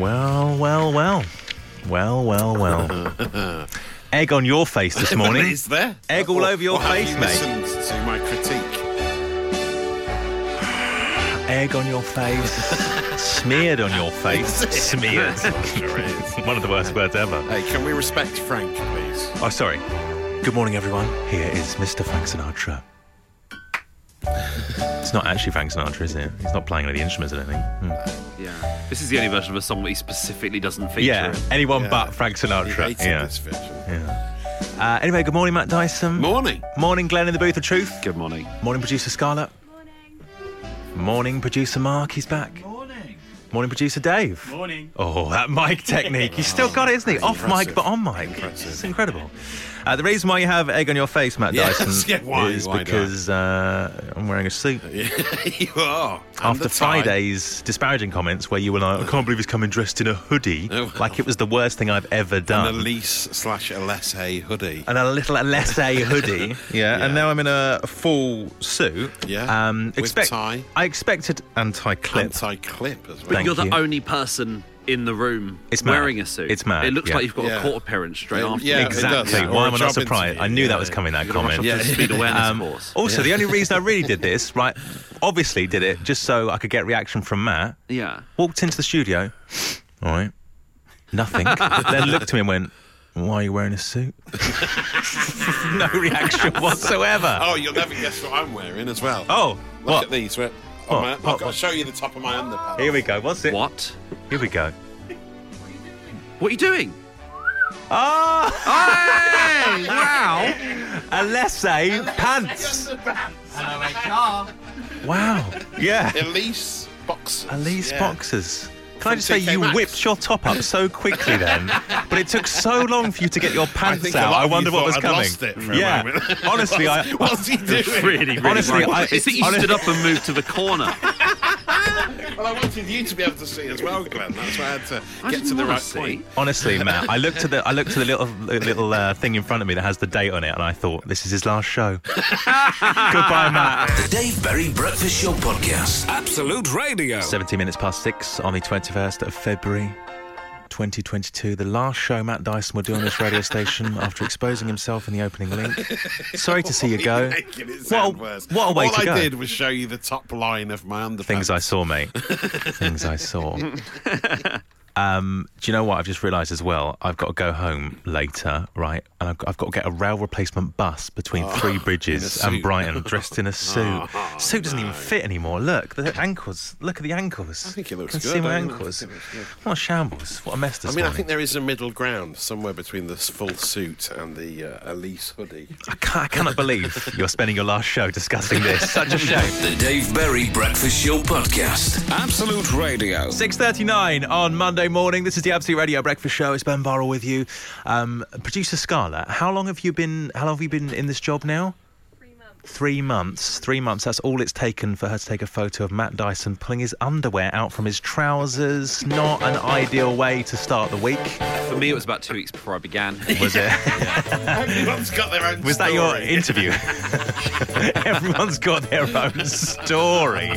Well, well, well. Well, well, well. Egg on your face this morning. Is there? Egg all over your Or have face, you mate. Listened to my critique. Egg on your face. Smeared on your face. Smeared. Sure is. One of the worst words ever. Hey, can we respect Frank, please? Oh, sorry. Good morning, everyone. Here is Mr. Frank Sinatra. It's not actually Frank Sinatra, is it? He's not playing any of the instruments or anything. Hmm. Yeah. This is the only version of a song that he specifically doesn't feature Yeah, in. anyone Yeah. but Frank He Sinatra. hated Yeah. this version. yeah. Uh, anyway, good morning, Matt Dyson. Morning. Morning, Glenn in the booth of truth. Good morning. Morning, producer Scarlett. Morning, Morning, producer Mark. He's back. Morning. Morning, producer Dave. Morning. Oh, that mic technique. He's still got it, isn't he? Off mic, but on mic. Impressive. It's incredible. Uh, the reason why you have egg on your face, Matt Yes, Dyson, yeah, why? is Why because uh, I'm wearing a suit. you are. After the tie. Friday's disparaging comments where you were like, I can't believe he's coming dressed in a hoodie, Oh, wow. like it was the worst thing I've ever done. An done. Ellesse slash Ellesse hoodie. and a little Ellesse hoodie. Yeah, Yeah. and now I'm in a full suit. Yeah, Um, with tie. I expected anti-clip. Anti-clip as well. Thank You're the you. only person in the room It's mad. wearing a suit. It's mad, It looks yeah. like you've got Yeah. a court appearance straight Yeah, after. yeah, Exactly. does. Why am I not surprised? I knew that was coming. That You're gonna rush comment. Yeah. the speed awareness Um, course. also, the only reason I really did this, right, obviously did it just so I could get reaction from Matt. Yeah. Walked into the studio, all right, nothing. then looked at me and went, "Why are you wearing a suit?" no reaction whatsoever. Oh, you'll never guess what I'm wearing as well. Oh, Look what? at these. Wait, What? oh, man, I've What? got to show you the top of my underpants. Here we go. What's it? What? Here we go. What are you doing? Ah, Hey! wow! Ellesse pants. Hello, HR. Wow. Yeah. Ellesse box. Ellesse yeah. boxes. Can I just say you Maxx. whipped your top up so quickly then, but it took so long for you to get your pants think a out. I wonder what was I'd coming. lost it for yeah, moment. honestly, I What's he doing? Really, really Honestly. I- it's that you honest- stood up and moved to the corner. Well, I wanted you to be able to see as well, Glenn. That's why I had to I get to the right see. point. honestly, Matt, I looked at the I looked at the little little uh, thing in front of me that has the date on it, and I thought this is his last show. Goodbye, Matt. The Dave Berry Breakfast Show Podcast. Absolute Radio. 17 minutes past six on the 21st of February. 2022, the last show Matt Dyson will do on this radio station after exposing himself in the opening link. Sorry to see you go. What a, what a way All to I go. did was show you the top line of my underpants. Things I saw, mate. Things I saw. Um, do you know what? I've just realised as well. I've got to go home later, right? And I've got, I've got to get a rail replacement bus between Three Bridges and. Brighton, dressed in a suit. Oh, suit doesn't even fit anymore. Look, the ankles. Look at the ankles. I think it looks Can good. see my I think it ankles. What a shambles! What a mess this I mean, I think there is a middle ground somewhere between this full suit and the uh, Ellesse hoodie. I, can't, I cannot believe you're spending your last show discussing this. Such a shame. The Dave Berry Breakfast Show Podcast. Absolute Radio. 6.39 on Monday morning. This is the Absolute Radio Breakfast Show. It's Ben Burrell with you. Um, Producer Scarlett, how long have you been how long have you been in this job now? Three months. Three months. That's all it's taken for her to take a photo of Matt Dyson pulling his underwear out from his trousers. Not an ideal way to start the week, For me, it was about two weeks before I began. was it? Everyone's got their own Was that your story. interview? Everyone's got their own story.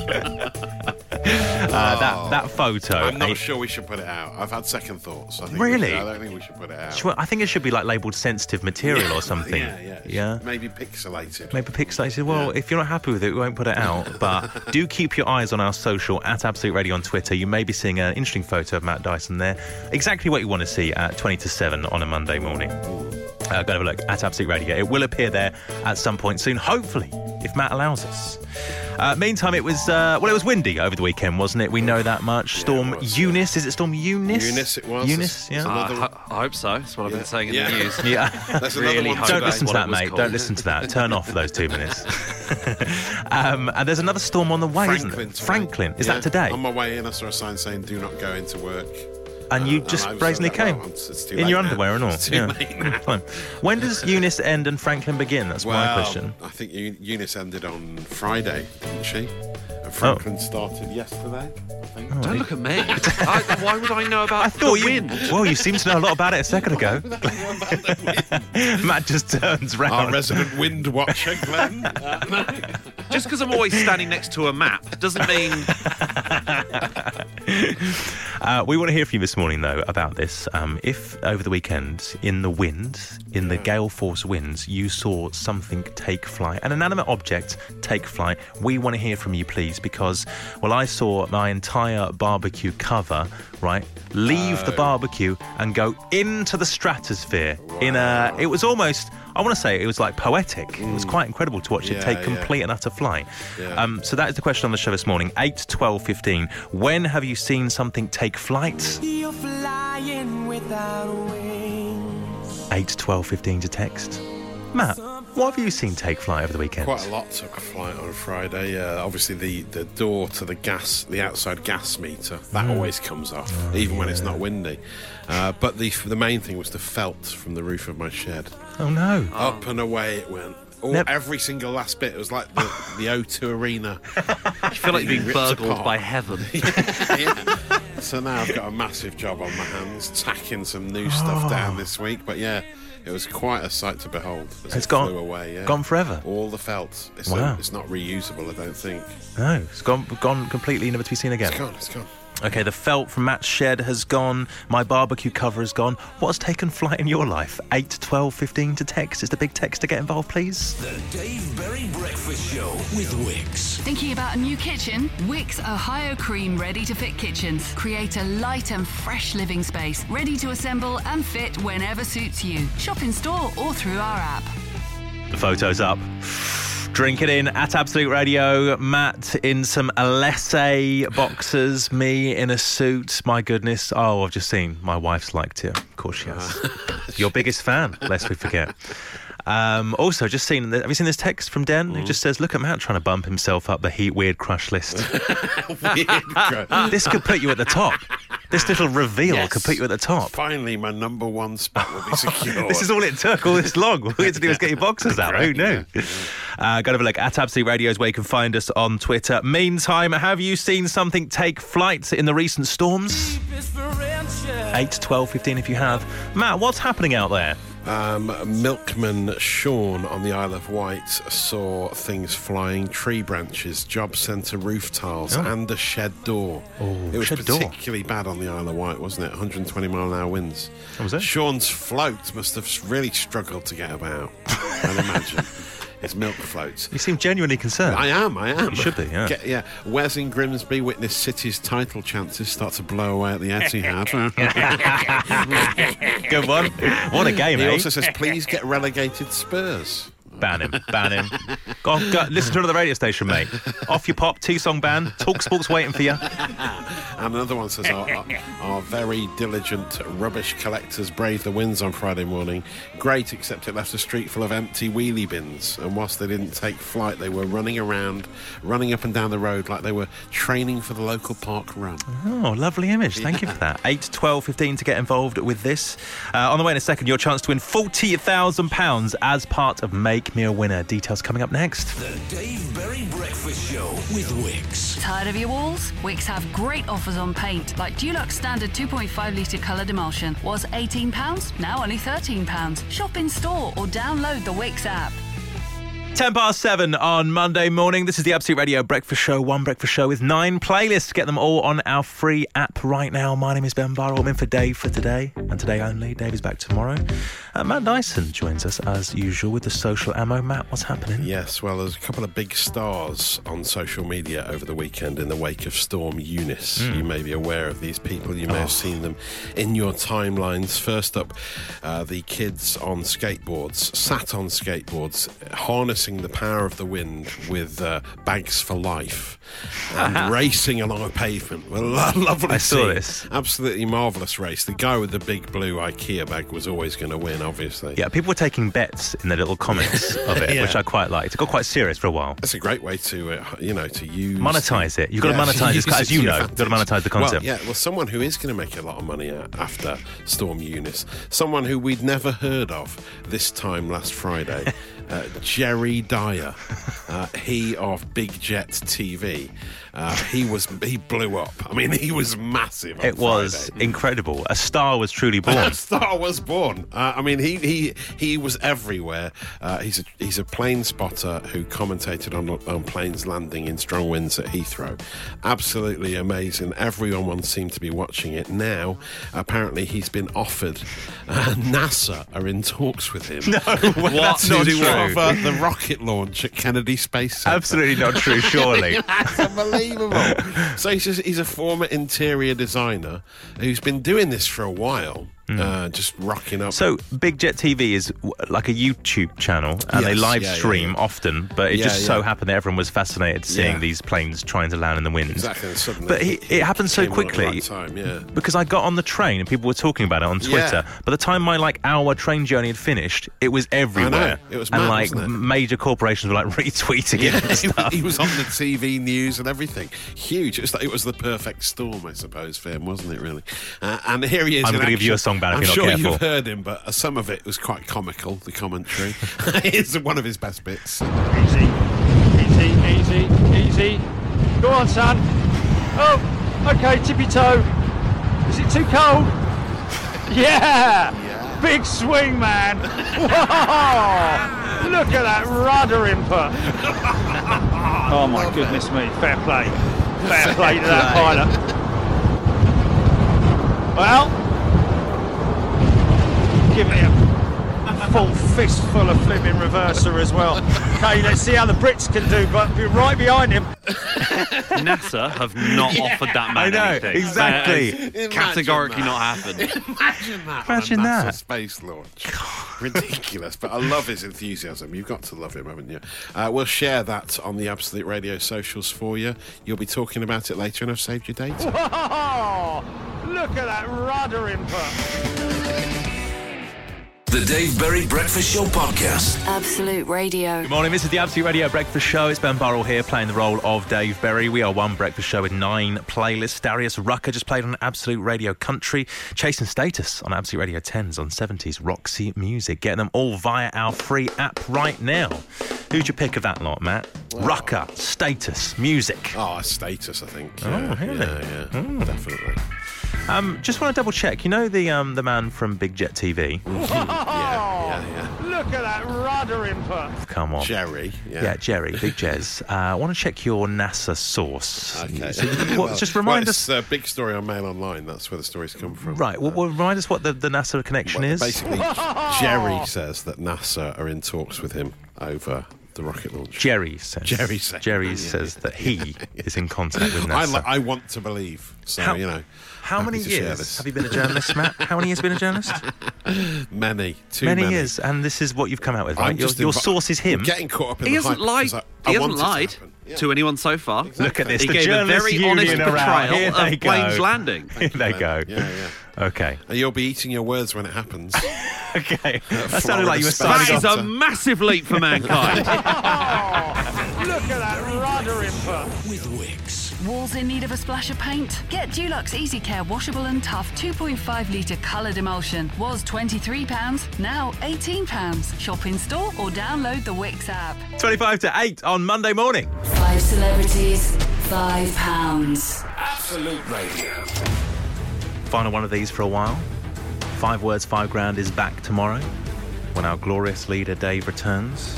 Uh, that that photo. I'm not eh, sure we should put it out. I've had second thoughts. I think Really? Should, I don't think we should put it out. Sure, I think it should be like labelled sensitive material or something. Yeah, yeah. Yeah. Maybe pixelated. Maybe pixelated. Well, if you're not happy with it, we won't put it out. But do keep your eyes on our social at Absolute Radio on Twitter. You may be seeing an interesting photo of Matt Dyson there. Exactly what you want to see at 20 to 7 on a Monday morning. Uh, go have a look at Absolute Radio. It will appear there at some point soon, hopefully, if Matt allows us. Uh, meantime, it was uh, well, it was windy over the weekend, wasn't it? We know that much. Storm it was. Eunice, is it Storm Eunice? Eunice it was. Eunice, yeah. Uh, I, another- I hope so. That's what I've been saying in Yeah. the news. yeah. That's Really one. Don't listen to that, mate. called. Don't listen to that. Turn off those two minutes. um, and there's another storm on the way, isn't Franklin. there? today. Franklin. Is Yeah. that today? On my way in, I saw a sign saying "Do not go into work." And you Uh, just and I brazenly said came well, it's- it's in your now. underwear and all. It's too yeah. late now. Fine. When does Eunice end and Franklin begin? That's my Well, question. I think Eunice ended on Friday, didn't she? And Franklin started yesterday. I think. Don't look at me. I, why would I know about I thought the you. wind? Well, you seem to know a lot about it a second ago. Matt just turns round. Our resident wind watcher, Glenn. Just because I'm always standing next to a map doesn't mean Uh, we want to hear from you this morning, though, about this. Um, if over the weekend, in the wind, in the gale force winds, you saw something take flight, an inanimate object take flight, we want to hear from you, please, because, well, I saw my entire barbecue cover, right, leave the barbecue and go into the stratosphere. In a, it was almost. I want to say it was like poetic. It was quite incredible to watch it Yeah, take yeah. complete and utter flight. Yeah. Um, so that is the question on the show this morning 8, 12, 15. When have you seen something take flight? You're flying without wings. 8, 12, 15 to text. Matt, what have you seen take flight over the weekend? Quite a lot took a flight on Friday. Uh, obviously, the, the door to the gas, the outside gas meter, that Mm. always comes off, Oh, even when it's not windy. Uh, but the the main thing was the felt from the roof of my shed. Oh no. Up and away it went. All, Nep- every single last bit. It was like the, the O2 Arena. I feel like you're being Ripped burgled apart. by heaven. Yeah. So now I've got a massive job on my hands, tacking some new stuff oh. down this week. But yeah, it was quite a sight to behold. as It's it gone- flew away. Yeah. gone forever? All the felt. It's, Wow. it's not reusable, I don't think. No, it's gone, gone completely, never to be seen again. It's gone. It's gone. Okay, the felt from Matt's shed has gone. My barbecue cover has gone. What has taken flight in your life? 8, 12, 15 to text. Is the big text to get involved, please? The Dave Berry Breakfast Show with Wickes. Thinking about a new kitchen? Wickes Ohio Cream Ready to Fit Kitchens create a light and fresh living space, ready to assemble and fit whenever suits you. Shop in store or through our app. The photo's up. Drink it in at Absolute Radio. Matt in some Ellesse boxers, me in a suit. My goodness. Oh, I've just seen my wife's liked it. Of course she has. Your biggest fan, lest we forget. Um, also, just seen. Have you seen this text from Den? It just says, "Look at Matt trying to bump himself up the Heat Weird Crush list. this could put you at the top. This little reveal Yes. could put you at the top. Finally, my number one spot will be secure. This is all it took all this long. All we had to do was get your boxes out. Who knew? Uh, go to have a look at Absolute Radio is where you can find us on Twitter. Meantime, have you seen something take flight in the recent storms? It's 8, 12, 15 if you have. Matt, what's happening out there? Um, milkman Sean on the Isle of Wight saw things flying, tree branches, job centre roof tiles, and a shed door. Oh, it was shed door. particularly bad on the Isle of Wight, wasn't it? 120 mile an hour winds. Oh, was it? Sean's float must have really struggled to get about. I'd imagine. His milk floats. You seem genuinely concerned. I am, I am. You should be, yeah. Get, yeah. Wes in Grimsby witnessed City's title chances start to blow away at the Etihad. Good one. What a game, he eh? also says, please get relegated Spurs. Ban him. Ban him. Go on, go, listen to another radio station, mate. Off your pop, two song ban. Talk Sports waiting for you. And another one says, our, our, our very diligent rubbish collectors braved the winds on Friday morning. Great, except it left a street full of empty wheelie bins. And whilst they didn't take flight, they were running around, running up and down the road like they were training for the local park run. Oh, lovely image. Thank you for that. 8, 12, 15 to get involved with this. Uh, on the way in a second, your chance to win £40,000 as part of Make Me a Winner. Details coming up next. The Dave Berry Breakfast Show with Wickes. Tired of your walls? Wickes have great offers on paint, like Dulux Standard 2.5 litre coloured emulsion. Was £18, now only £13. Shop in store or download the Wickes app. 10 past 7 on Monday morning. This is the Absolute Radio Breakfast Show. One breakfast show with nine playlists. Get them all on our free app right now. My name is Ben Burrell. I'm in for Dave for today and today only. Dave is back tomorrow. Uh, Matt Dyson joins us as usual with the social ammo. Matt, what's happening? Yes, well, there's a couple of big stars on social media over the weekend in the wake of Storm Eunice. You may be aware of these people, you may have seen them in your timelines. First up, uh, the kids on skateboards, sat on skateboards, harnessing the power of the wind with uh, bags for life and racing along a pavement. Well, lo- lovely I saw scene. this. Absolutely marvellous race. The guy with the big blue IKEA bag was always going to win, obviously. Yeah, people were taking bets in the little comments of it, Yeah. which I quite liked. It got quite serious for a while. That's a great way to, uh, you know, to use Monetize it. You've got to Yeah, monetize use it, as you know. You've got to monetize the concept. Well, yeah, well, someone who is going to make a lot of money uh, after Storm Eunice, someone who we'd never heard of this time last Friday, uh, Jerry Dyer, uh, he of Big Jet TV. Uh, he was he blew up. I mean, he was massive. It was Friday. incredible. A star was truly born. A star was born. Uh, I mean, he he he was everywhere. Uh, he's a he's a plane spotter who commentated on on planes landing in strong winds at Heathrow. Absolutely amazing. Everyone seemed to be watching it. Now, apparently, he's been offered. Uh, NASA are in talks with him. No, What? to Not true. Of, uh, the rocket launch at Kennedy Space Center. Absolutely not true, surely. That's unbelievable. so he's, just, he's a former interior designer who's been doing this for a while, uh, just rocking up. So, Big Jet TV is like a YouTube channel, and they live yeah, yeah, stream yeah. often. But it Yeah, just so happened that everyone was fascinated seeing Yeah. these planes trying to land in the wind. exactly. But he, it happened so came on at the quickly. right time, yeah. Because I got on the train and people were talking about it on Twitter. Yeah. By the time my like hour train journey had finished, it was everywhere. It was and like major corporations were like retweeting it he, was on the TV news and everything. Huge. It was, like, it was the perfect storm, I suppose, for him, wasn't it? Really. Uh, and here he is. I'm gonna give you a action. Song back if I'm you're not sure careful. you've heard him, but some of it was quite comical. The commentary. it's one of his best bits. Easy, easy, easy, easy. Go on, son. Oh, okay, tippy toe. Is it too cold? Yeah! Big swing, man. Whoa! Look at that rudder input. oh my goodness me! Fair play, fair play to that pilot. Well, give me a full fistful of flipping reverser as well. Okay, let's see how the Brits can do, but be right behind him. NASA have not offered that man I know, anything. exactly. That has Imagine categorically that. not happened. Imagine that. Imagine on a NASA that. space launch. Ridiculous. But I love his enthusiasm. You've got to love him, haven't you? Uh, we'll share that on the Absolute Radio socials for you. You'll be talking about it later, and I've saved your date. Oh, look at that rudder input. The Dave Berry Breakfast Show Podcast. Absolute Radio. Good morning, this is the Absolute Radio Breakfast Show. It's Ben Burrell here playing the role of Dave Berry. We are one breakfast show with nine playlists. Darius Rucker just played on Absolute Radio Country, chasing status on Absolute Radio 10s on 70s Roxy Music. Getting them all via our free app right now. Who'd you pick of that lot, Matt? Rucker, status, music. Oh, status, I think. Oh, Yeah, really? yeah, yeah. Hmm. Definitely. Um, just want to double check. You know the um, the man from Big Jet TV? Yeah, yeah, yeah. Look at that rudder input. Come on. Jerry. Yeah. Yeah, Jerry, Big Jez. Uh, I want to check your NASA source. Okay. So, what, Well- just well, remind it's us. a big story on Mail Online. That's where the stories come from. Right. Well, well, remind us what the, the NASA connection Well, is. Basically, Jerry says that NASA are in talks with him over the rocket launch. Jerry says. Jerry says. Jerry says yeah, that he is in contact with NASA. li- I want to believe. So, How- you know. How many years this. have you been a journalist, Matt? How many years have you been a journalist? Many. Too many, many. years, and this is what you've come out with, right? Your, your invi- source is him. I'm getting caught up in He the hasn't lied. I, I He hasn't it to lied. Yeah. to anyone so far. Look at this. He the gave a very honest portrayal Here they of planes go. landing. Here they go. Yeah, yeah. Okay. And you'll be eating your words when it happens. Okay. That sounded like you were Florida signing That off. is a massive leap for mankind. Oh, look at that rudder input. With Wickes. Walls in need of a splash of paint? Get Dulux Easy Care Washable and Tough 2.5 litre coloured emulsion. Was £23, now £18. Shop in store or download the Wickes app. 25 to 8 on Monday morning. Five celebrities, five pounds. Absolute Radio. Final one of these for a while. Five words, five grand is back tomorrow when our glorious leader Dave returns.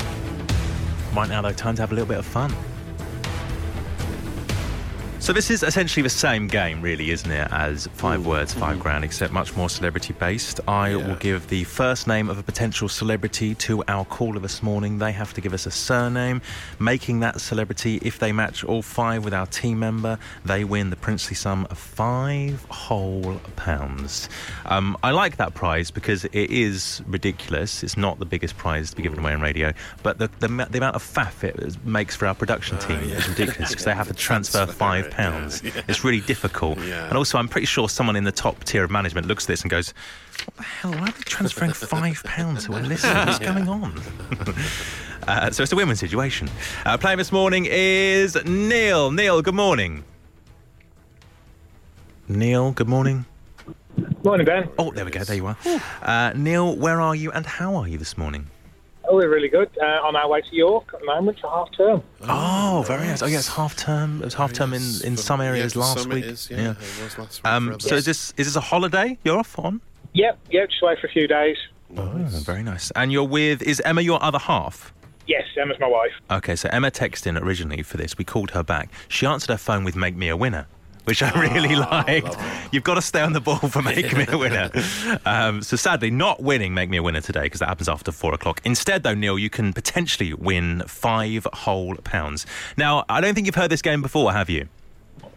Right now, though, time to have a little bit of fun. So this is essentially the same game, really, isn't it, as five words, five grand, except much more celebrity based. I Yeah. will give the first name of a potential celebrity to our caller this morning. They have to give us a surname, making that celebrity. If they match all five with our team member, they win the princely sum of five whole pounds. Um, I like that prize because it is ridiculous. It's not the biggest prize to be given away on radio, but the the, the amount of faff it makes for our production team is ridiculous because they have to transfer Transfer, five yeah, pounds. yeah. It's really difficult. Yeah. And also, I'm pretty sure someone in the top tier of management looks at this and goes, "What the hell? Why are they transferring five pounds to a listener? What's going on?" uh, so it's a win-win situation. Uh, playing this morning is Neil. Neil, good morning. Neil, good morning. Morning, Ben. Oh, there we go. There you are. Uh, Neil, where are you and how are you this morning? Oh, we're really good. Uh, on our way to York at the moment for half term. Oh, very nice. Oh, yeah, it's half term. It was half term in, in some areas yeah, last some week. It is, yeah, It was last week. Um, others. so is this is this a holiday you're off on? Yep, yep, just away for a few days. Oh, very nice. And you're with is Emma your other half? Yes, Emma's my wife. Okay, so Emma texted in originally for this. We called her back. She answered her phone with "Make me a winner." Which I really liked. You've got to stay on the ball for Make Me a Winner. Um, so sadly, not winning Make Me a Winner today because that happens after four o'clock. Instead, though, Neil, you can potentially win five whole pounds. Now, I don't think you've heard this game before, have you?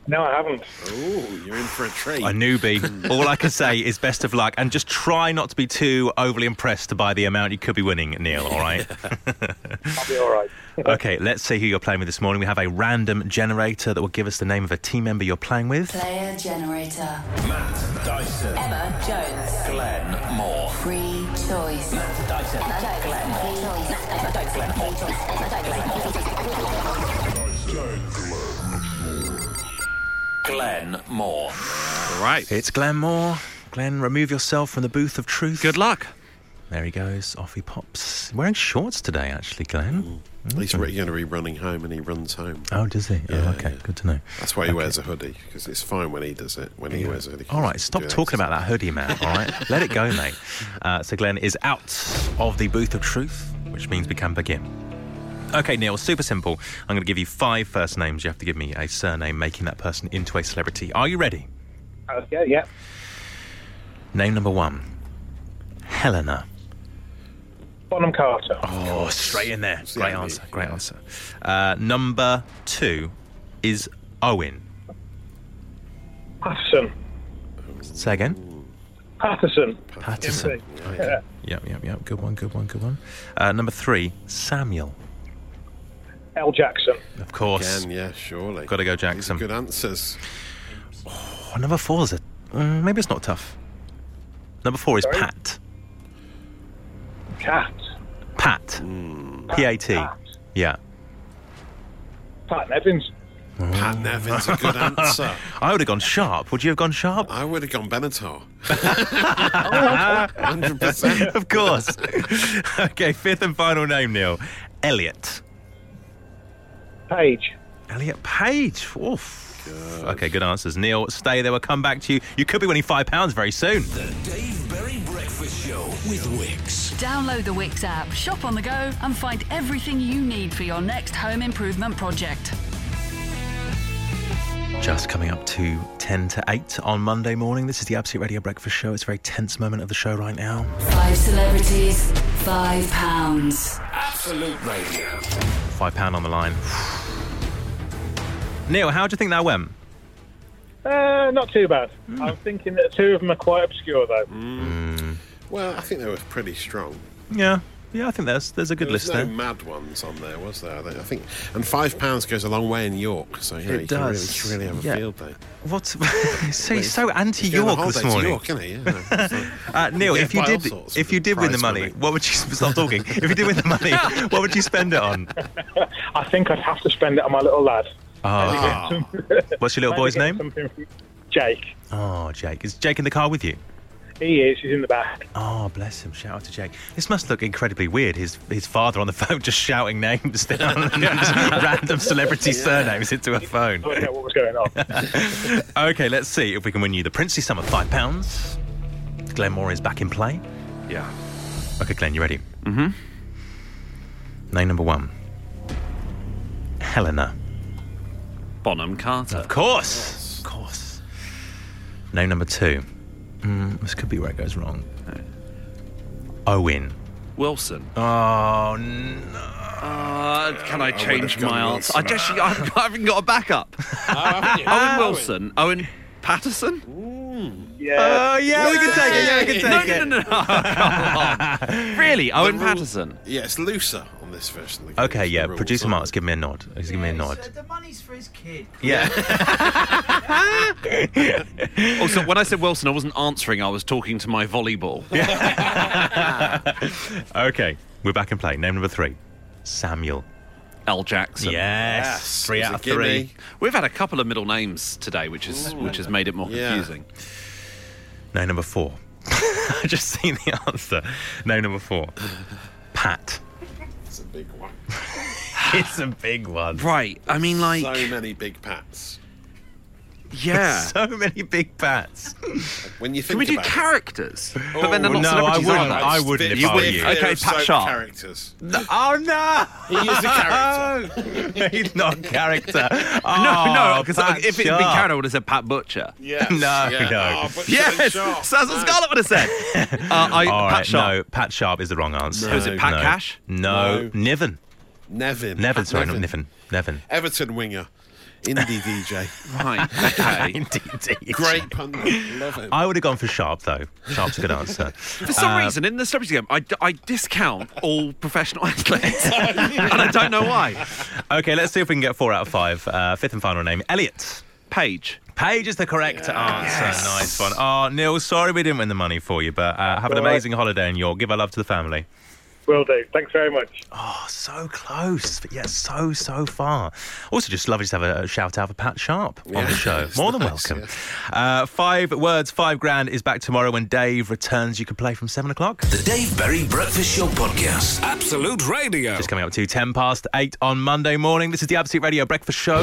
No, I haven't. Oh, you're in for a treat. A newbie. All I can say is best of luck and just try not to be too overly impressed by the amount you could be winning, Neil, all right? I'll be all right. okay, let's see who you're playing with this morning. We have a random generator that will give us the name of a team member you're playing with. Player generator. Matt Dyson. Emma Jones. Glenn Moore. Free choice. Matt Dyson. Glenn Moore. Glenn Moore. Right, It's Glenn Moore. Glenn, remove yourself from the booth of truth. Good luck. There he goes. Off he pops. Wearing shorts today, actually, Glenn. He's re- going to be running home and he runs home. Oh, does he? Yeah, oh, okay, yeah. good to know. That's why he wears a hoodie, because it's fine when he does it, when he wears a hoodie. All right, stop talking about that hoodie, man. All right, let it go, mate. Uh, so Glenn is out of the booth of truth, which means we can begin. Okay, Neil, super simple. I'm going to give you five first names. You have to give me a surname making that person into a celebrity. Are you ready? Okay, yeah. Name number one Helena. Bonham Carter. Oh, straight in there. Great only- answer. Great yeah. answer. Uh, number two is Owen. Paterson. Say again. Paterson. Paterson. MP. Yeah. Yep, yep, yep. Good one, good one, good one. Uh, number three, Samuel. L. Jackson. Of course. Again, yeah, surely. Gotta go These are Jackson. good answers. Oh, number four is a. Mm, maybe it's not tough. Number four is Sorry? Pat. Cat. Pat. Hmm. P A T. Pat. Yeah. Pat Nevins. Pat Nevin's a good answer. I would have gone sharp. Would you have gone sharp? I would have gone Benatar. 100%. of course. okay, fifth and final name, Neil. Elliot. Page. Elliot Page. Oof. Okay, good answers. Neil, stay there. We'll come back to you. You could be winning five pounds very soon. The Dave Berry Breakfast Show with Wickes. Download the Wickes app, shop on the go, and find everything you need for your next home improvement project. Just coming up to 10 to 8 on Monday morning. This is the Absolute Radio Breakfast Show. It's a very tense moment of the show right now. Five celebrities, five pounds. Absolute Radio. Five pound on the line. Neil, how do you think that went? Uh, not too bad. I'm thinking that two of them are quite obscure, though. Well, I think they were pretty strong. Yeah, yeah, I think there's there's a good There was list no there. mad ones on there, was there? I think, and five pounds goes a long way in York, so yeah, It you does. Can really, you can really have a Yeah. field day. What? so he's so He's going on anti-York holiday this to morning. York, isn't he? Yeah. So- Uh, Neil, Yeah, if you did, if you did win the money, money. what would you stop talking? if you did win the money, what would you spend it on? I think I'd have to spend it on my little lad. Oh, Ah, what's your little boy's name? from Jake. Oh, Jake. Is Jake in the car with you? He is. He's in the back. Oh, bless him. Shout out to Jake. This must look incredibly weird. His his father on the phone just shouting names down, random celebrity surnames into a phone. I don't know what was going on. Okay, let's see if we can win you the princely sum of five pounds. Glenn Moore is back in play. Yeah. Okay, Glenn, you ready? Mm-hmm. Name number one. Helena. Bonham Carter. Of course. Of course. Name number two. Mm, this could be where it goes wrong. Owen. Wilson. Oh, no. Uh, can I change gone my answer? I just I haven't got a backup. Owen Wilson. Owen Paterson. Yeah. Oh, yeah, we can take it. Yeah, we can No, take no, it. no, no. Oh, come on. Really, Owen Paterson. yeah, it's looser on this version. of the- Okay, the yeah. rules, Producer aren't Mark's they? give me a nod. He's giving me a nod. The money's for his kid. Yeah. Also, when I said Wilson, I wasn't answering. I was talking to my volleyball. okay, we're back in play. Name number three. Samuel. L. Jackson. Yes. Three It's out of three. gimme. We've had a couple of middle names today, which is which has made it more Yeah. confusing. Name number four. I just seen the answer. Name number four. Pat. It's a big one. it's a big one. Right. I mean, like, so many big pats. Yeah. So many big bats. When you think Can we do about it. characters? but then they're Oh, not no, I celebrities, wouldn't. are they? I wouldn't if You I were would- you. Okay, Pat soap Sharp. characters. Oh no! He is a character. He's not a character. No, Oh, no, because Pat if it'd been Sharp. character, I would have said Pat Butcher. Yes. No, yeah. no. Oh, but Yes, so sharp. Saz and Scarlett would have said. Uh, I, All Pat right, Sharp. no, Pat Sharp is the wrong answer. No. Was it Pat no. Cash? No, No. Niven. Nevin. Nevin, sorry, Nevin. not Niven. Nevin. Everton winger. Indie DJ. Right, okay. Indeed. Great pun. Love him. I would have gone for Sharp though. Sharp's a good answer. For some reason, in the celebrity game, I, I discount all professional athletes. and I don't know why. Okay, let's see if we can get four out of five. Uh, fifth and final name, Elliot. Paige. Page is the correct answer. Nice one. Oh, Neil, sorry we didn't win the money for you, but uh, have an amazing holiday in York. Give our love to the family. Will do. Thanks very much. Oh, so close, but yet so, so far. Also, just lovely to have a, a shout out for Pat Sharp on Yeah, the show. More than nice, welcome. Uh, five words, five grand is back tomorrow when Dave returns. You can play from seven o'clock. The Dave Berry Breakfast Show Podcast. Absolute Radio. Just coming up to 10 past 8 on Monday morning. This is the Absolute Radio Breakfast Show.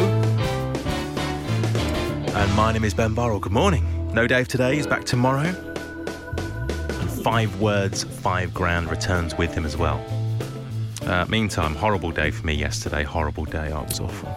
And my name is Ben Burrell. Good morning. No Dave today. He's back tomorrow. Five words, five grand returns with him as well. Uh, meantime, horrible day for me yesterday. Horrible day. I was awful.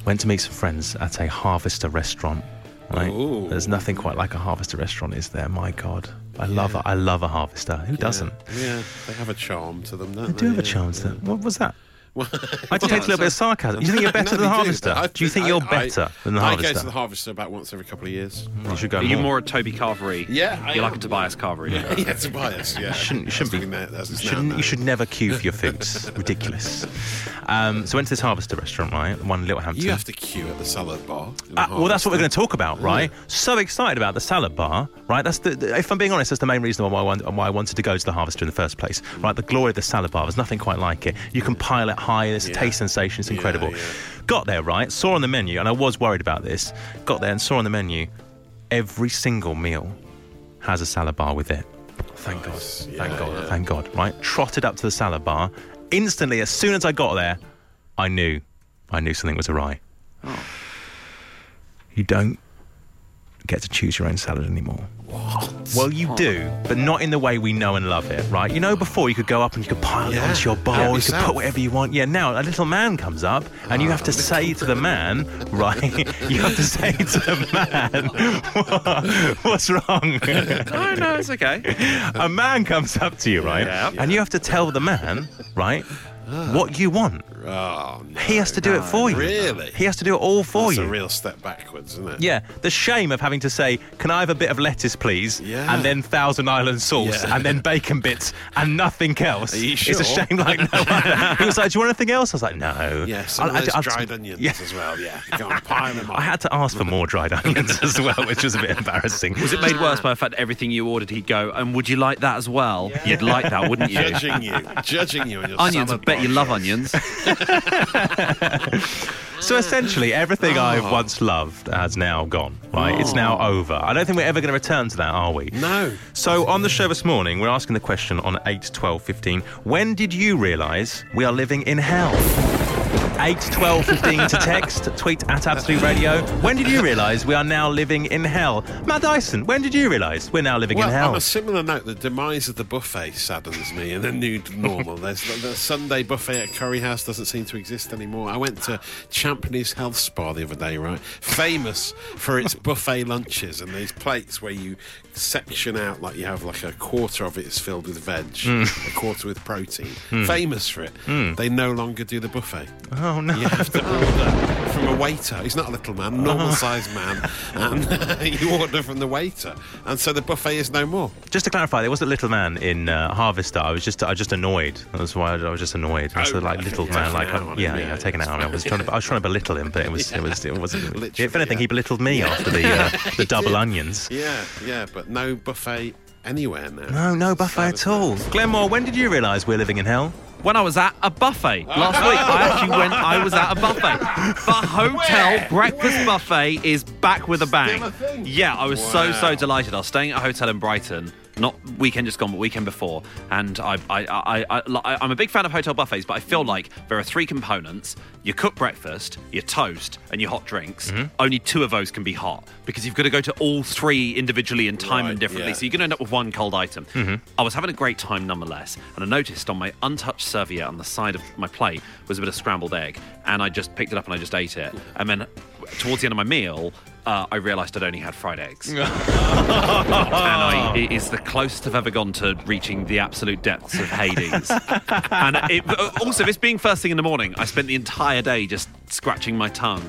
Went to meet some friends at a Harvester restaurant. Right? Ooh. There's nothing quite like a Harvester restaurant, is there? My God. I love a, I love a Harvester. Who doesn't? Yeah, they have a charm to them, don't I they? do have a charm to yeah. there. What was that? Well, I detect a little bit of sarcasm. Do You think you're better No, than the do. Harvester? Do you think I- you're I- better than the Harvester? I Harvester? go to the Harvester about once every couple of years. You should go Are you more a Toby Carvery? Yeah, I You're like a. Tobias Carvery. yeah, Tobias, yeah. shouldn't, you shouldn't be. As we know- as it's you shouldn't, known. you should never queue for your foods. Ridiculous. Um, so I went to this Harvester restaurant, right? One in Littlehampton. You have to queue at the salad bar. the Uh, well, that's what we're going to talk about, right? So excited about the salad bar, right? That's the, the- if I'm being honest, that's the main reason why I, want, why I wanted to go to the Harvester in the first place, right? The glory of the salad bar. There's nothing quite like it. You can pile it high. It's a Yeah. taste sensation. It's incredible. yeah. Got there, right? Saw on the menu, and I was worried about this. Got there and saw on the menu, every single meal has a salad bar with it. Thank God. Nice. Thank God. yeah. Thank God. Right? Trotted up to the salad bar. Instantly, as soon as I got there, I knew. I knew something was awry. Oh. You don't get to choose your own salad anymore. Well, you do, but not in the way we know and love it, right? You know, before you could go up and you could pile it onto your bowl, Help you could put whatever you want. Yeah, now a little man comes up and you have to say to the man, right? You have to say to the man, what's wrong? No, no, it's okay. a man comes up to you, right? Yeah. And you have to tell the man, right, what you want. Oh, no. He has to do it for you. Really? He has to do it all for That's you. It's a real step backwards, isn't it? Yeah, the shame of having to say, "Can I have a bit of lettuce, please?" Yeah. and then Thousand Island sauce, Yeah. and then bacon bits, and nothing else. Are you It's a shame, like no other. He was like, "Do you want anything else?" I was like, "No." Yeah, some I- of those I- I- dried onions Yeah. as well. Yeah, go them. I had to ask for more dried onions as well, which was a bit embarrassing. Was it made worse by the fact that everything you ordered, he'd go, and would you like that as well? You'd like that, wouldn't you? judging you, judging you on your Onions, I salad bet you love onions. So essentially, everything I've Oh. once loved has now gone. Right? It's now ah. over. I don't think we're ever going to return to that, are we? No. So on the show this morning, we're asking the question on 8, 12, 15. When did you realise we are living in hell? 8, 12, 15 to text, tweet at Absolute Radio. When did you realise we are now living in hell? Matt Dyson, when did you realise we're now living Well, in hell? on a similar note, the demise of the buffet saddens me in the new normal. There's the, the Sunday buffet at Curry House doesn't seem to exist anymore. I went to Champneys Health Spa the other day, right? Famous for its buffet lunches and these plates where you section out like you have like a quarter of it is filled with veg, Mm. a quarter with protein. Famous for it. They no longer do the buffet. Oh no. You have to order from a waiter. He's not a little man, normal sized man, and you order from the waiter, and so the buffet is no more. Just to clarify, there was a little man in uh, Harvester. I was just, I was just annoyed. That's why I was just annoyed. I said, Oh, like little man, like on yeah, yeah, yeah, taking it out. I was trying to, I was trying to belittle him, but it was, it was, it wasn't. Literally, if anything, yeah. he belittled me after the uh, the double did. onions. Yeah, yeah, but no buffet anywhere now. No, no buffet at all. Glenn Moore, when did you realise we're living in hell? When I was at a buffet last week, I actually went. I was at a buffet. The hotel breakfast buffet is back with a bang. Still a thing? Yeah, I was so so delighted. I was staying at a hotel in Brighton. Not weekend just gone, but weekend before. And I, I, I, I, I, I'm a big fan of hotel buffets, but I feel like there are three components: your cooked breakfast, your toast, and your hot drinks. Mm-hmm. Only two of those can be hot because you've got to go to all three individually and time them Right, differently. yeah. So you're going to end up with one cold item. I was having a great time nonetheless, and I noticed on my untouched serviette on the side of my plate was a bit of scrambled egg, and I just picked it up and I just ate it. And then towards the end of my meal, uh, I realised I'd only had fried eggs. and I, it is the closest I've ever gone to reaching the absolute depths of Hades. and it, also, this being first thing in the morning, I spent the entire day just scratching my tongue.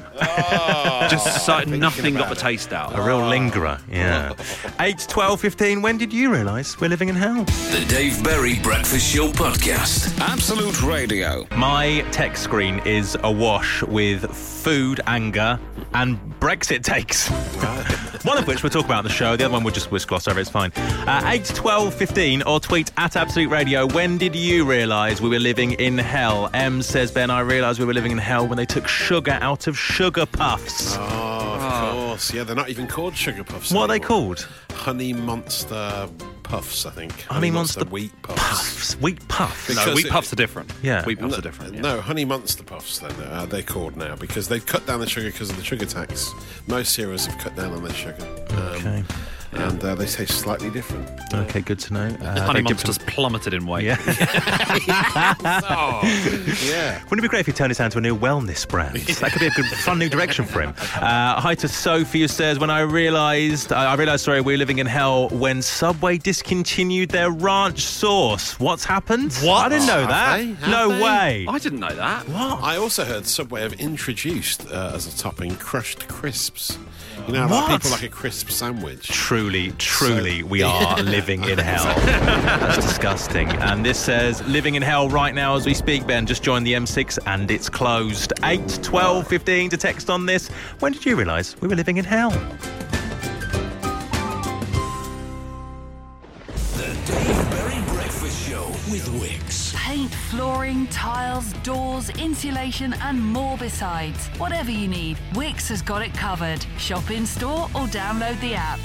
just so nothing got the it. taste out. A real lingerer, yeah. 8, 12, 15. When did you realise we're living in hell? The Dave Berry Breakfast Show Podcast. Absolute Radio. My text screen is awash with food, anger, and Brexit takes. one of which we'll talk about on the show. The other one we'll just we'll gloss over. It's fine. Uh, 8, 12, 15, or tweet at Absolute Radio. When did you realise we were living in hell? M says, Ben, I realised we were living in hell when they took sugar out of sugar puffs. Oh, of course. Yeah, they're not even called sugar puffs. what are they anymore. called? Honey Monster Puffs, I think. Honey Monster Wheat Puffs. Puffs. Wheat puffs. Because No, wheat it- puffs are different. Yeah. wheat puffs No, are different. yeah. no, Honey Monster Puffs, then, uh, they're called now because they've cut down the sugar because of the sugar tax. Most cereals have cut down on their sugar. Um, Okay. And uh, they taste slightly different. Okay, good to know. Uh, Honey very different- Monsters plummeted in weight. Yeah. Yeah. Wouldn't it be great if he turned this to a new wellness brand? That could be a good, fun new direction for him. Uh, hi to Sophie who says, when I realised, I I realised, sorry, we were living in hell when Subway discontinued their ranch sauce. What's happened? What? I didn't know Have that. they? Have no they? way. I didn't know that. What? I also heard Subway have introduced uh, as a topping crushed crisps. You know, how What? people like a crisp sandwich. Truly, truly, we are living in hell. That's disgusting. And this says, living in hell right now as we speak, Ben. Just joined the M6 and it's closed. 8, 12, 15 to text on this. When did you realise we were living in hell? Wickes. Paint, flooring, tiles, doors, insulation, and more besides. Whatever you need, Wickes has got it covered. Shop in store or download the app.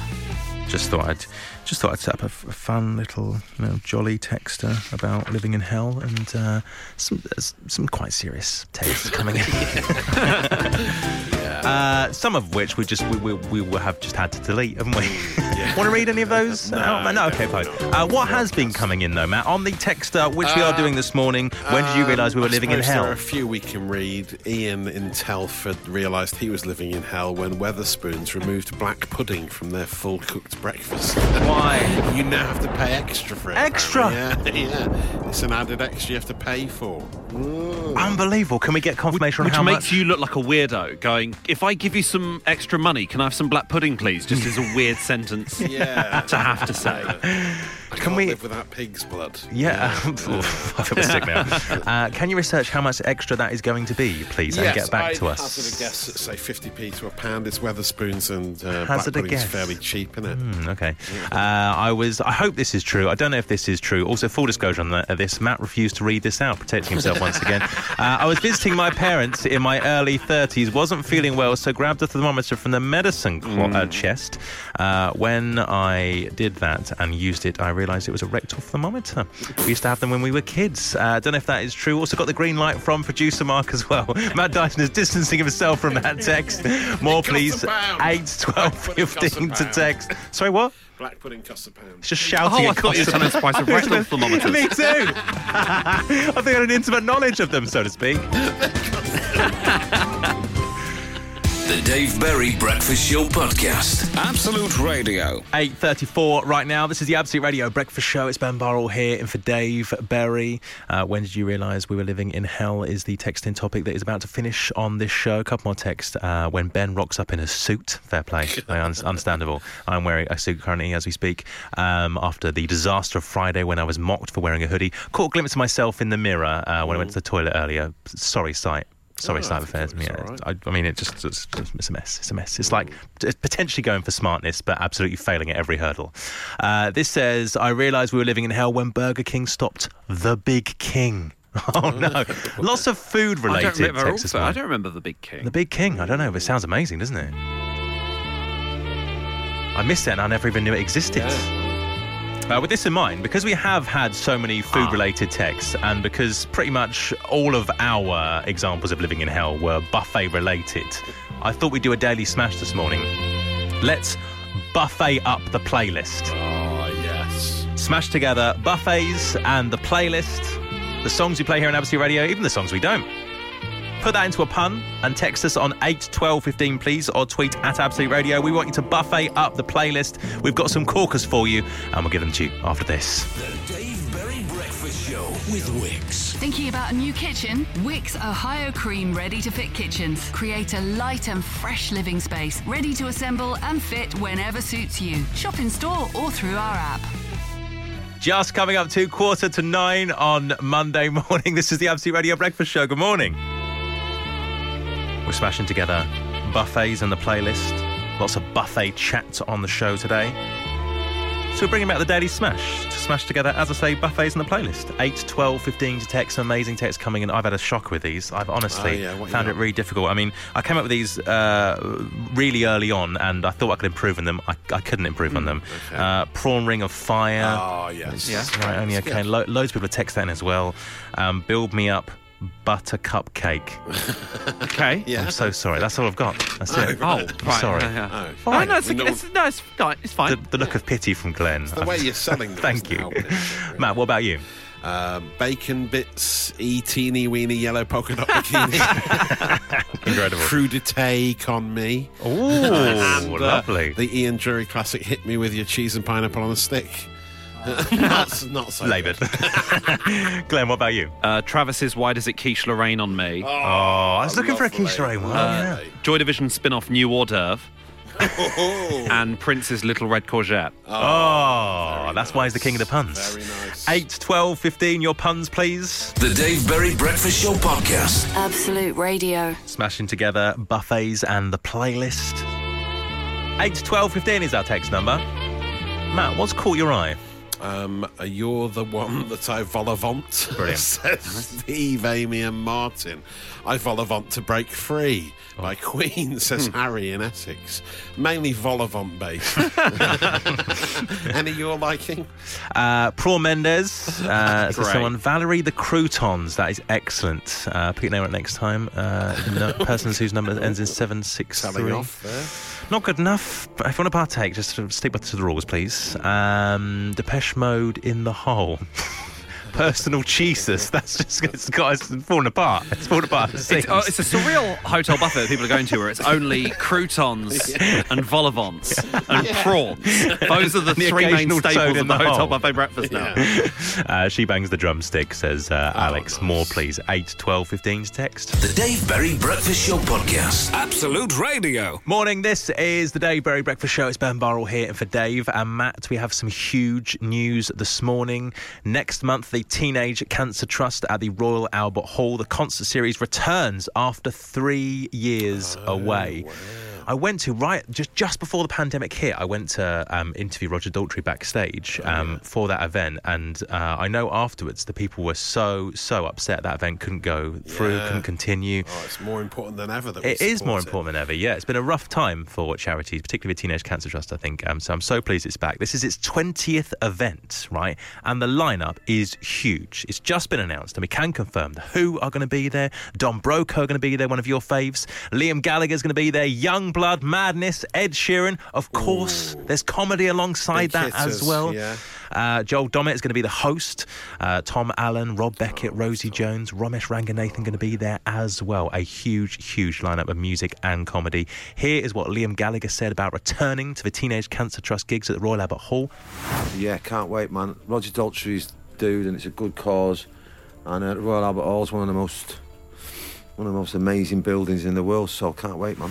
Just thought I'd just thought I'd set up a, f- a fun little, you know, jolly texter about living in hell and uh, some s- some quite serious takes coming in. uh, some of which we just we, we, we will have just had to delete, haven't we? Want to read any of those? No, no. Okay, fine. Uh, what has been coming in though, Matt? On the texter, which we are doing this morning. When did you realise we were Um, I living in hell? There are a few we can read. Ian in Telford realised he was living in hell when Wetherspoons removed black pudding from their full cooked breakfast. Why? you now have to pay extra for it. Extra? apparently. Yeah, yeah. It's an added extra you have to pay for. Unbelievable. Can we get confirmation Which on how makes much? you look like a weirdo going, if I give you some extra money, can I have some black pudding, please? Just as a weird sentence Yeah. to have to say. I Can we- live without pig's blood. Yeah, Oof, I feel sick now. Uh, can you research how much extra that is going to be, please, and get back I'd to us? hazard a guess at say 50p to a pound. It's Wetherspoons and uh, Hazard a guess. fairly cheap, isn't it? Hmm, okay. Uh, I was. I hope this is true. I don't know if this is true. Also, full disclosure on the, uh, this: Matt refused to read this out, protecting himself once again. Uh, I was visiting my parents in my early 30s. wasn't feeling well, so grabbed a thermometer from the medicine clo- uh, chest. Uh, when I did that and used it, I realised it was a rectal thermometer. We used to have them when we were kids. Uh, don't know if that is true. Also, got the green light from producer Mark as well. Matt Dyson is distancing himself from that text. More, It please. pound. 8, 12, It costs a 15 to text. Sorry, what? Black pudding costs a pound. It's just shouting Oh, I at thought you were trying to spice up rectal thermometers. Me too. I think I had an intimate knowledge of them, so to speak. The Dave Berry Breakfast Show Podcast. Absolute Radio. 8.34 right now. This is the Absolute Radio Breakfast Show. It's Ben Burrell here in for Dave Berry. Uh, when did you realise we were living in hell is the texting topic that is about to finish on this show. A couple more texts. Uh, when Ben rocks up in a suit. Fair play. Very un- understandable. I'm wearing a suit currently as we speak. Um, after the disaster of Friday when I was mocked for wearing a hoodie. Caught a glimpse of myself in the mirror uh, when I went to the toilet earlier. Sorry sight. Sorry, Oh, think affairs. Yeah, right. I, I mean, it just it's, it's a mess. It's a mess. It's like it's potentially going for smartness, but absolutely failing at every hurdle. Uh, this says, I realised we were living in hell when Burger King stopped the Big King. Oh no! Lots of food related. I don't, remember also, I don't remember the big king. The Big King. I don't know, but it sounds amazing, doesn't it? I missed it, and I never even knew it existed. Uh, with this in mind, because we have had so many food related texts, and because pretty much all of our examples of living in hell were buffet related, I thought we'd do a daily smash this morning. Let's buffet up the playlist. Oh, yes. Smash together buffets and the playlist, the songs we play here on Absolute Radio, even the songs we don't. Put that into a pun and text us on 8 12 15, please, or tweet at Absolute Radio. We want you to buffet up the playlist. We've got some corkers for you, and we'll give them to you after this. The Dave Berry Breakfast Show with Wickes. Thinking about a new kitchen? Wickes Ohio Cream Ready to Fit Kitchens create a light and fresh living space ready to assemble and fit whenever suits you. Shop in store or through our app. Just coming up to quarter to nine on Monday morning. This is the Absolute Radio Breakfast Show. Good morning. We're smashing together buffets and the playlist. Lots of buffet chat on the show today. So we're bringing back the Daily Smash to smash together, as I say, buffets and the playlist. 8, 12, 15 to text, amazing text coming in. I've had a shock with these. I've honestly Oh, yeah, found it really difficult. I mean, I came up with these uh, really early on and I thought I could improve on them. I, I couldn't improve on them. Hmm, okay. Uh, prawn Ring of Fire. Oh, yes. Yeah. Right, only okay. Lo- loads of people texted that in as well. Um, build me up buttercup cake. Okay. Yeah. I'm so sorry. That's all I've got. That's it. Oh, right. Sorry. Yeah, yeah. Oh, Oh, Fine. no, it's, We know- it's, no, it's, fine, it's fine. The, the look of pity from Glenn. The way you're selling them. Thank you. helping, really. Matt, what about you? Uh, bacon bits, e teeny weeny yellow polka dot bikini, Incredible. crudité con me. Ooh, And, uh, lovely. the Ian Dury classic hit me with your cheese and pineapple on a stick. Not, not so Laboured. Glenn, what about you? Uh, Travis's Why Does It Quiche Lorraine on Me? Oh, I was looking for a quiche Lorraine one. Uh, yeah. Joy Division spin off New Hors d'oeuvre. Oh, and Prince's Little Red Courgette. Oh, very that's why he's the king of the puns. Very nice. 8, 12, 15, your puns, please. The Dave Berry Breakfast Show podcast. Absolute Radio. Smashing together buffets and the playlist. 8, 12, 15 is our text number. Matt, what's caught your eye? Um, you're the one that I vol-au-vent. Says Steve, Amy, and Martin. I vol-au-vent to break free Oh. by Queen, says. Harry in Essex. Mainly vol-au-vent based. Any you're liking? Uh, Prawn Mendes, uh, someone. Valerie the Croutons, that is excellent. Uh, pick your name out next time. Uh, no, persons whose number ends in Telling 763. off there. Not good enough. But if you want to partake, just sort of stick to the rules, please. Um, Depeche Mode in the hole. Personal Jesus. That's just it's got it's falling apart. It's fallen apart. It It's, oh, it's a surreal hotel buffet that people are going to where it's only croutons and vol-au-vents and prawns. Those are the, The three main staples in of the, the hotel buffet breakfast now. Uh, she bangs the drumstick, says uh, Alex. nice. More, please. 8, 12, 15's text. The Dave Berry Breakfast Show podcast. Absolute Radio. Morning, this is the Dave Berry Breakfast Show. It's Ben Burrell here and for Dave and Matt. We have some huge news this morning. Next month, the Teenage Cancer Trust at the Royal Albert Hall. The concert series returns after three years oh, away. I went to right just just before the pandemic hit. I went to um, interview Roger Daltrey backstage um, for that event, and uh, I know afterwards the people were so so upset that event couldn't go through, Yeah. couldn't continue. Oh, it's more important than ever that It is more it. important than ever. Yeah, it's been a rough time for charities, particularly the Teenage Cancer Trust. I think. Um, so I'm so pleased it's back. This is its 20th event, right? And the lineup is huge. It's just been announced, and we can confirm Who are going to be there. Don Broco are going to be there. One of your faves. Liam Gallagher's going to be there. Young Blood, Madness, Ed Sheeran. Of course, there's comedy alongside Big that as well. yeah. Uh, Joel Dommett is going to be the host. Uh, Tom Allen, Rob Beckett, Rosie Jones, Romesh Ranganathan going to be there as well. A huge, huge lineup of music and comedy. Here is what Liam Gallagher said about returning to the Teenage Cancer Trust gigs at the Royal Albert Hall. Yeah, can't wait, man. Roger Daltrey's dude, and it's a good cause. And uh, Royal Albert Hall is one of the most, one of the most amazing buildings in the world. So I can't wait, man.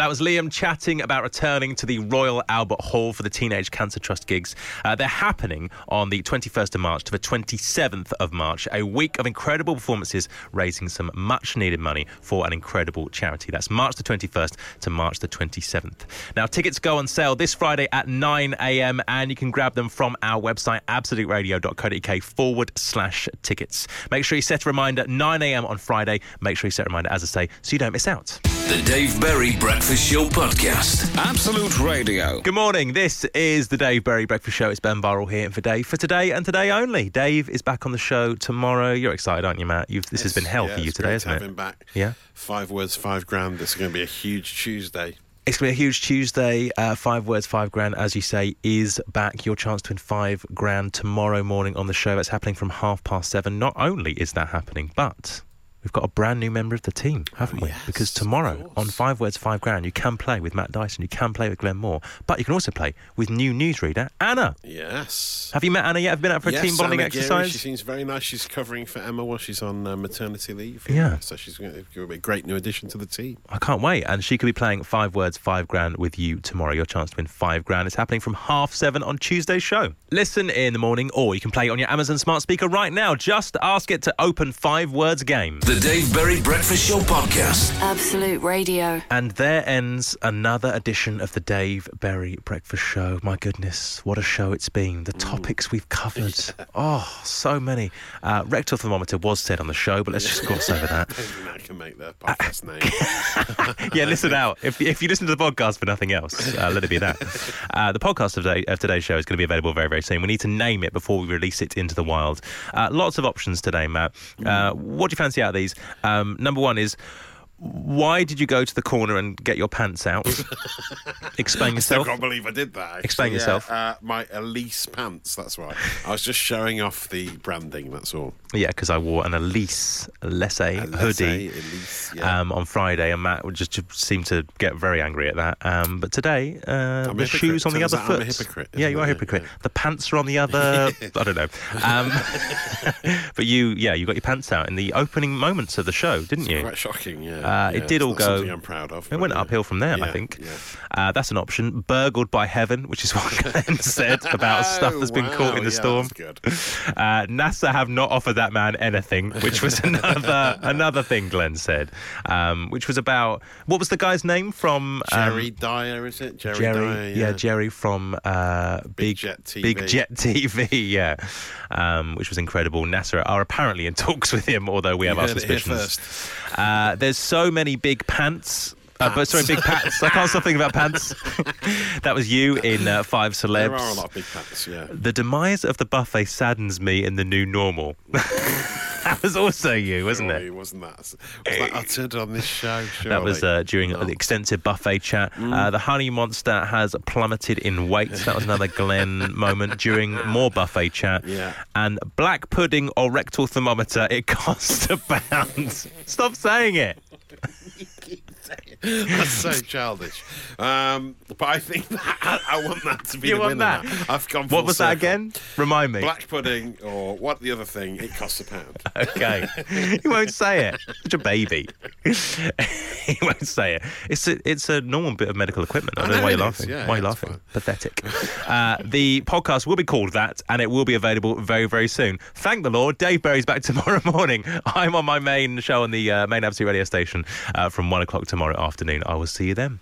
That was Liam chatting about returning to the Royal Albert Hall for the Teenage Cancer Trust gigs. Uh, they're happening on the 21st of March to the 27th of March, a week of incredible performances raising some much needed money for an incredible charity. That's March the 21st to March the 27th. Now, tickets go on sale this Friday at 9 a.m. and you can grab them from our website, absoluteradio.co.uk forward slash tickets. Make sure you set a reminder 9 a.m. on Friday. Make sure you set a reminder, as I say, so you don't miss out. The Dave Berry Breakfast Show Podcast. Absolute Radio. Good morning. This is the Dave Berry Breakfast Show. It's Ben Burrell here for Dave for today and today only. Dave is back on the show tomorrow. You're excited, aren't you, Matt? You've, this has been hell Yeah, for you it's today, great hasn't to it? have him back. Yeah. Five words, five grand. This is going to be a huge Tuesday. It's going to be a huge Tuesday. Uh, five words, five grand, as you say, is back. Your chance to win five grand tomorrow morning on the show. That's happening from half past seven. Not only is that happening, but we've got a brand new member of the team, haven't we? because tomorrow on Five Words, Five Grand, you can play with Matt Dyson, you can play with Glenn Moore, but you can also play with new newsreader Anna. Yes. Have you met Anna yet? Have you been out for a team bonding Anna exercise? she seems very nice. She's covering for Emma while she's on uh, maternity leave. Yeah. So she's going to be a great new addition to the team. I can't wait. And she could be playing Five Words, Five Grand with you tomorrow. Your chance to win five grand is happening from half seven on Tuesday's show. Listen in the morning, or you can play it on your Amazon smart speaker right now. Just ask it to open Five Words game. The Dave Berry Breakfast Show Podcast. Absolute Radio. And there ends another edition of the Dave Berry Breakfast Show. My goodness, what a show it's been. The topics we've covered. Oh, so many. Uh, rectal thermometer was said on the show, but let's just gloss over that. I think can make the podcast name. yeah, listen out. If, if you listen to the podcast for nothing else, uh, let it be that. Uh, the podcast of, today, of today's show is going to be available very, very soon. We need to name it before we release it into the wild. Uh, lots of options today, Matt. Uh, what do you fancy out of these? Um, number one is. Why did you go to the corner and get your pants out? Explain yourself. I can't believe I did that. actually. Explain Yeah, yourself. Uh, my Ellesse pants, that's right. I was just showing off the branding, that's all. Yeah, because I wore an Elise Lesse hoodie Ellesse, yeah. um, on Friday, and Matt would just, just seemed to get very angry at that. Um, but today, uh, the shoes on the other foot. Hypocrite, Yeah, you are a it? hypocrite. The pants are on the other. I don't know. Um, but you, yeah, you got your pants out in the opening moments of the show, didn't you? Quite shocking, yeah. Uh, Yeah, it did all go. I'm proud of. It went yeah. uphill from there, I think. yeah. Uh, that's an option. Burgled by heaven, which is what Glenn said about stuff that's been Oh, caught in the yeah, storm. that's good. Uh, NASA have not offered that man anything, which was another another thing Glenn said, um, which was about what was the guy's name from um, Jerry Dyer, is it? Jerry, Jerry, Dyer, yeah. Jerry from uh, Big, Jet TV. Big Jet TV, yeah, um, which was incredible. NASA are apparently in talks with him, although we have You our heard it here suspicions. Uh, there's so many big pants. Uh, but sorry, big pants. I can't stop thinking about pants. that was you in uh, Five Celebs. There are a lot of big pants, yeah. The demise of the buffet saddens me in the new normal. that was also you, wasn't Surely it? Wasn't that, was that uttered on this show? That was Surely. uh, during the extensive buffet chat. Uh, the honey monster has plummeted in weight. That was another Glenn moment during more buffet chat. Yeah. And black pudding or rectal thermometer, it costs a pound. Stop saying it. That's so childish. Um, but I think that I want that to be You the want winner. that? now. I've gone. What was that again? Remind me. Black pudding or what? The other thing? It costs a pound. Okay. he won't say it. Such a baby. he won't say it. It's a, it's a normal bit of medical equipment. I I don't know know why you're laughing. Yeah, why are you yeah, it's laughing? Pathetic. Uh, the podcast will be called that, and it will be available very, very soon. Thank the Lord. Dave Berry's back tomorrow morning. I'm on my main show on the uh, main Absolute radio station uh, from one o'clock tomorrow afternoon. I will see you then.